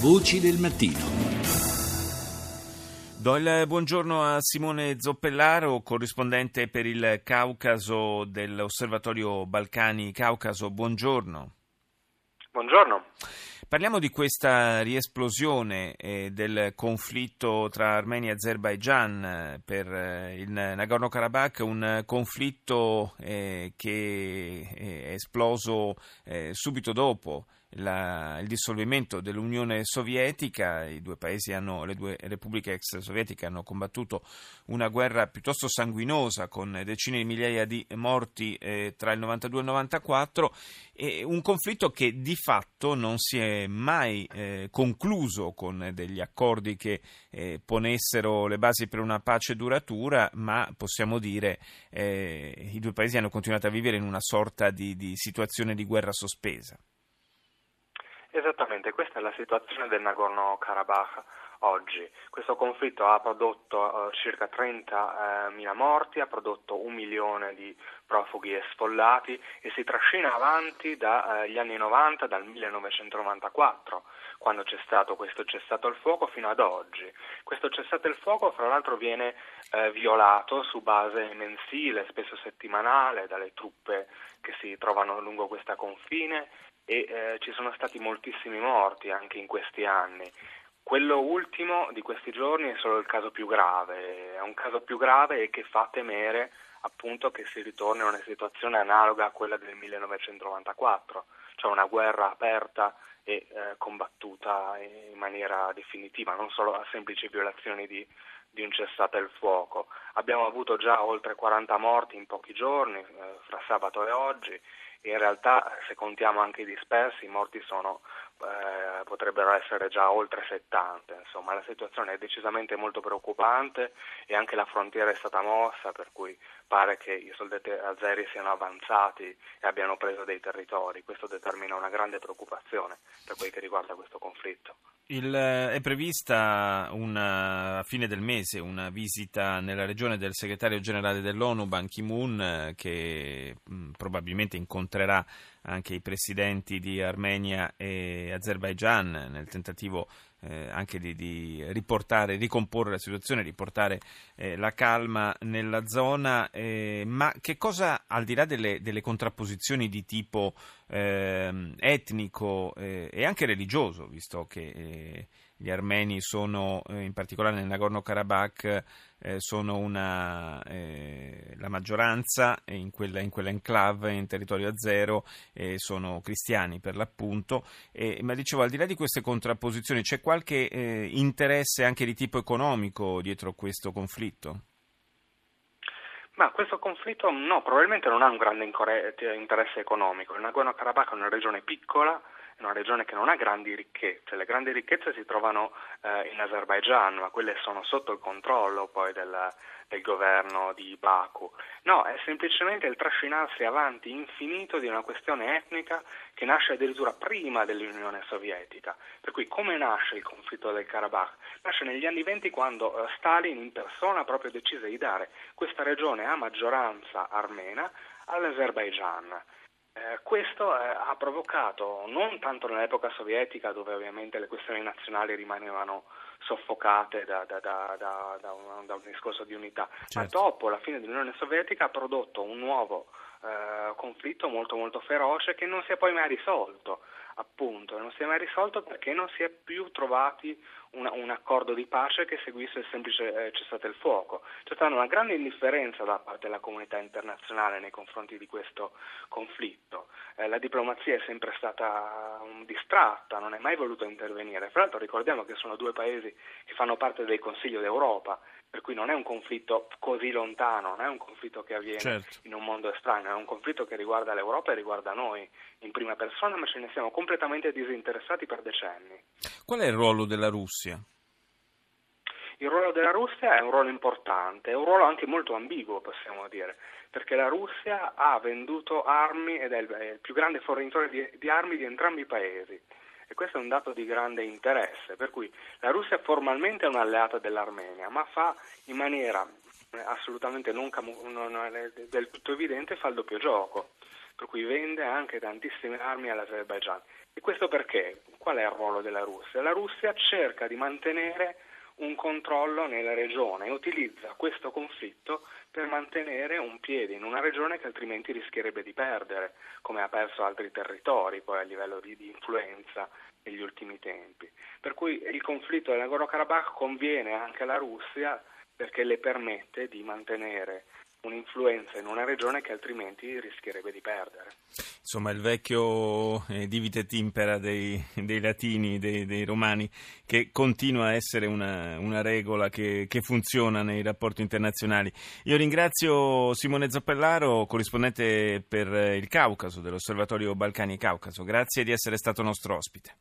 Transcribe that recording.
Voci del mattino. Do il buongiorno a Simone Zoppellaro, corrispondente per il Caucaso dell'Osservatorio Balcani Caucaso. Buongiorno. Buongiorno. Parliamo di questa riesplosione eh, del conflitto tra Armenia e Azerbaigian eh, per eh, il Nagorno-Karabakh, un conflitto eh, che è esploso eh, subito dopo la, il dissolvimento dell'Unione Sovietica, i due paesi hanno, le due repubbliche ex sovietiche hanno combattuto una guerra piuttosto sanguinosa con decine di migliaia di morti eh, tra il 92 e il 94 e un conflitto che di fatto non si è mai eh, concluso con degli accordi che eh, ponessero le basi per una pace duratura, ma possiamo dire eh, i due paesi hanno continuato a vivere in una sorta di, di situazione di guerra sospesa. Esattamente, questa è la situazione del Nagorno-Karabakh oggi. Questo conflitto ha prodotto eh, circa 30.000 eh, morti, ha prodotto un milione di profughi e sfollati e si trascina avanti dagli eh, anni 90, dal 1994, quando c'è stato questo cessato il fuoco, fino ad oggi. Questo cessato il fuoco, fra l'altro, viene violato su base mensile, spesso settimanale, dalle truppe che si trovano lungo questa confine e eh, ci sono stati moltissimi morti anche in questi anni. Quello ultimo di questi giorni è solo il caso più grave, è un caso più grave e che fa temere appunto che si ritorni a una situazione analoga a quella del 1994, cioè una guerra aperta e eh, combattuta in maniera definitiva, non solo a semplici violazioni di, di un cessate il fuoco. Abbiamo avuto già oltre 40 morti in pochi giorni, eh, fra sabato e oggi, in realtà se contiamo anche i dispersi i morti sono, eh, potrebbero essere già oltre 70, insomma la situazione è decisamente molto preoccupante e anche la frontiera è stata mossa per cui pare che i soldati azeri siano avanzati e abbiano preso dei territori, questo determina una grande preoccupazione per quel che riguarda questo conflitto. Il, eh, è prevista una, a fine del mese una visita nella regione del segretario generale dell'ONU Ban Ki-moon eh, che mh, probabilmente incontrerà anche i presidenti di Armenia e Azerbaijan nel tentativo eh, anche di, di, riportare, ricomporre la situazione, riportare eh, la calma nella zona, eh, ma che cosa, al di là delle, delle contrapposizioni di tipo ehm, etnico eh, e anche religioso, visto che eh, gli armeni sono, eh, in particolare nel Nagorno-Karabakh, sono una, maggioranza in quella, in quella enclave in territorio azero, eh, sono cristiani per l'appunto, ma dicevo al di là di queste contrapposizioni c'è qualche eh, interesse anche di tipo economico dietro questo conflitto? Ma questo conflitto no, probabilmente non ha un grande interesse economico. Il Nagorno-Karabakh è una regione piccola, è una regione che non ha grandi ricchezze, le grandi ricchezze si trovano eh, in Azerbaigian, ma quelle sono sotto il controllo poi del, del governo di Baku. No, è semplicemente il trascinarsi avanti infinito di una questione etnica che nasce addirittura prima dell'Unione Sovietica. Per cui come nasce il conflitto del Karabakh? Nasce negli anni venti quando eh, Stalin in persona proprio decise di dare questa regione a maggioranza armena all'Azerbaigian. Eh, questo eh, ha provocato, non tanto nell'epoca sovietica dove ovviamente le questioni nazionali rimanevano soffocate da, da, da, da un, un, discorso di unità, certo. ma dopo la fine dell'Unione Sovietica ha prodotto un nuovo eh, conflitto molto molto feroce che non si è poi mai risolto appunto, non si è mai risolto perché non si è più trovati una, un accordo di pace che seguisse il semplice eh, cessate il fuoco. C'è stata una grande indifferenza da parte della comunità internazionale nei confronti di questo conflitto. Eh, la diplomazia è sempre stata um, distratta, non è mai voluta intervenire. Fra l'altro ricordiamo che sono due paesi che fanno parte del Consiglio d'Europa per cui non è un conflitto così lontano, non è un conflitto che avviene certo. in un mondo estraneo, è un conflitto che riguarda l'Europa e riguarda noi in prima persona, ma ce ne siamo completamente disinteressati per decenni. Qual è il ruolo della Russia? Il ruolo della Russia è un ruolo importante, è un ruolo anche molto ambiguo, possiamo dire, perché la Russia ha venduto armi ed è il, più grande fornitore di, di armi di entrambi i paesi e questo è un dato di grande interesse, per cui la Russia formalmente è un'alleata dell'Armenia, ma fa in maniera eh, assolutamente non, non del tutto evidente fa il doppio gioco, per cui vende anche tantissime armi all'Azerbaigian. E questo perché? Qual è il ruolo della Russia? La Russia cerca di mantenere un controllo nella regione e utilizza questo conflitto per mantenere un piede in una regione che altrimenti rischierebbe di perdere, come ha perso altri territori poi a livello di, di influenza negli ultimi tempi. Per cui il conflitto del Nagorno-Karabakh conviene anche alla Russia perché le permette di mantenere un'influenza in una regione che altrimenti rischierebbe di perdere. Insomma, il vecchio eh, divide timpera dei, dei latini, dei, dei, romani, che continua a essere una, una regola che, che, funziona nei rapporti internazionali. Io ringrazio Simone Zappellaro, corrispondente per il Caucaso, dell'Osservatorio Balcani e Caucaso. Grazie di essere stato nostro ospite.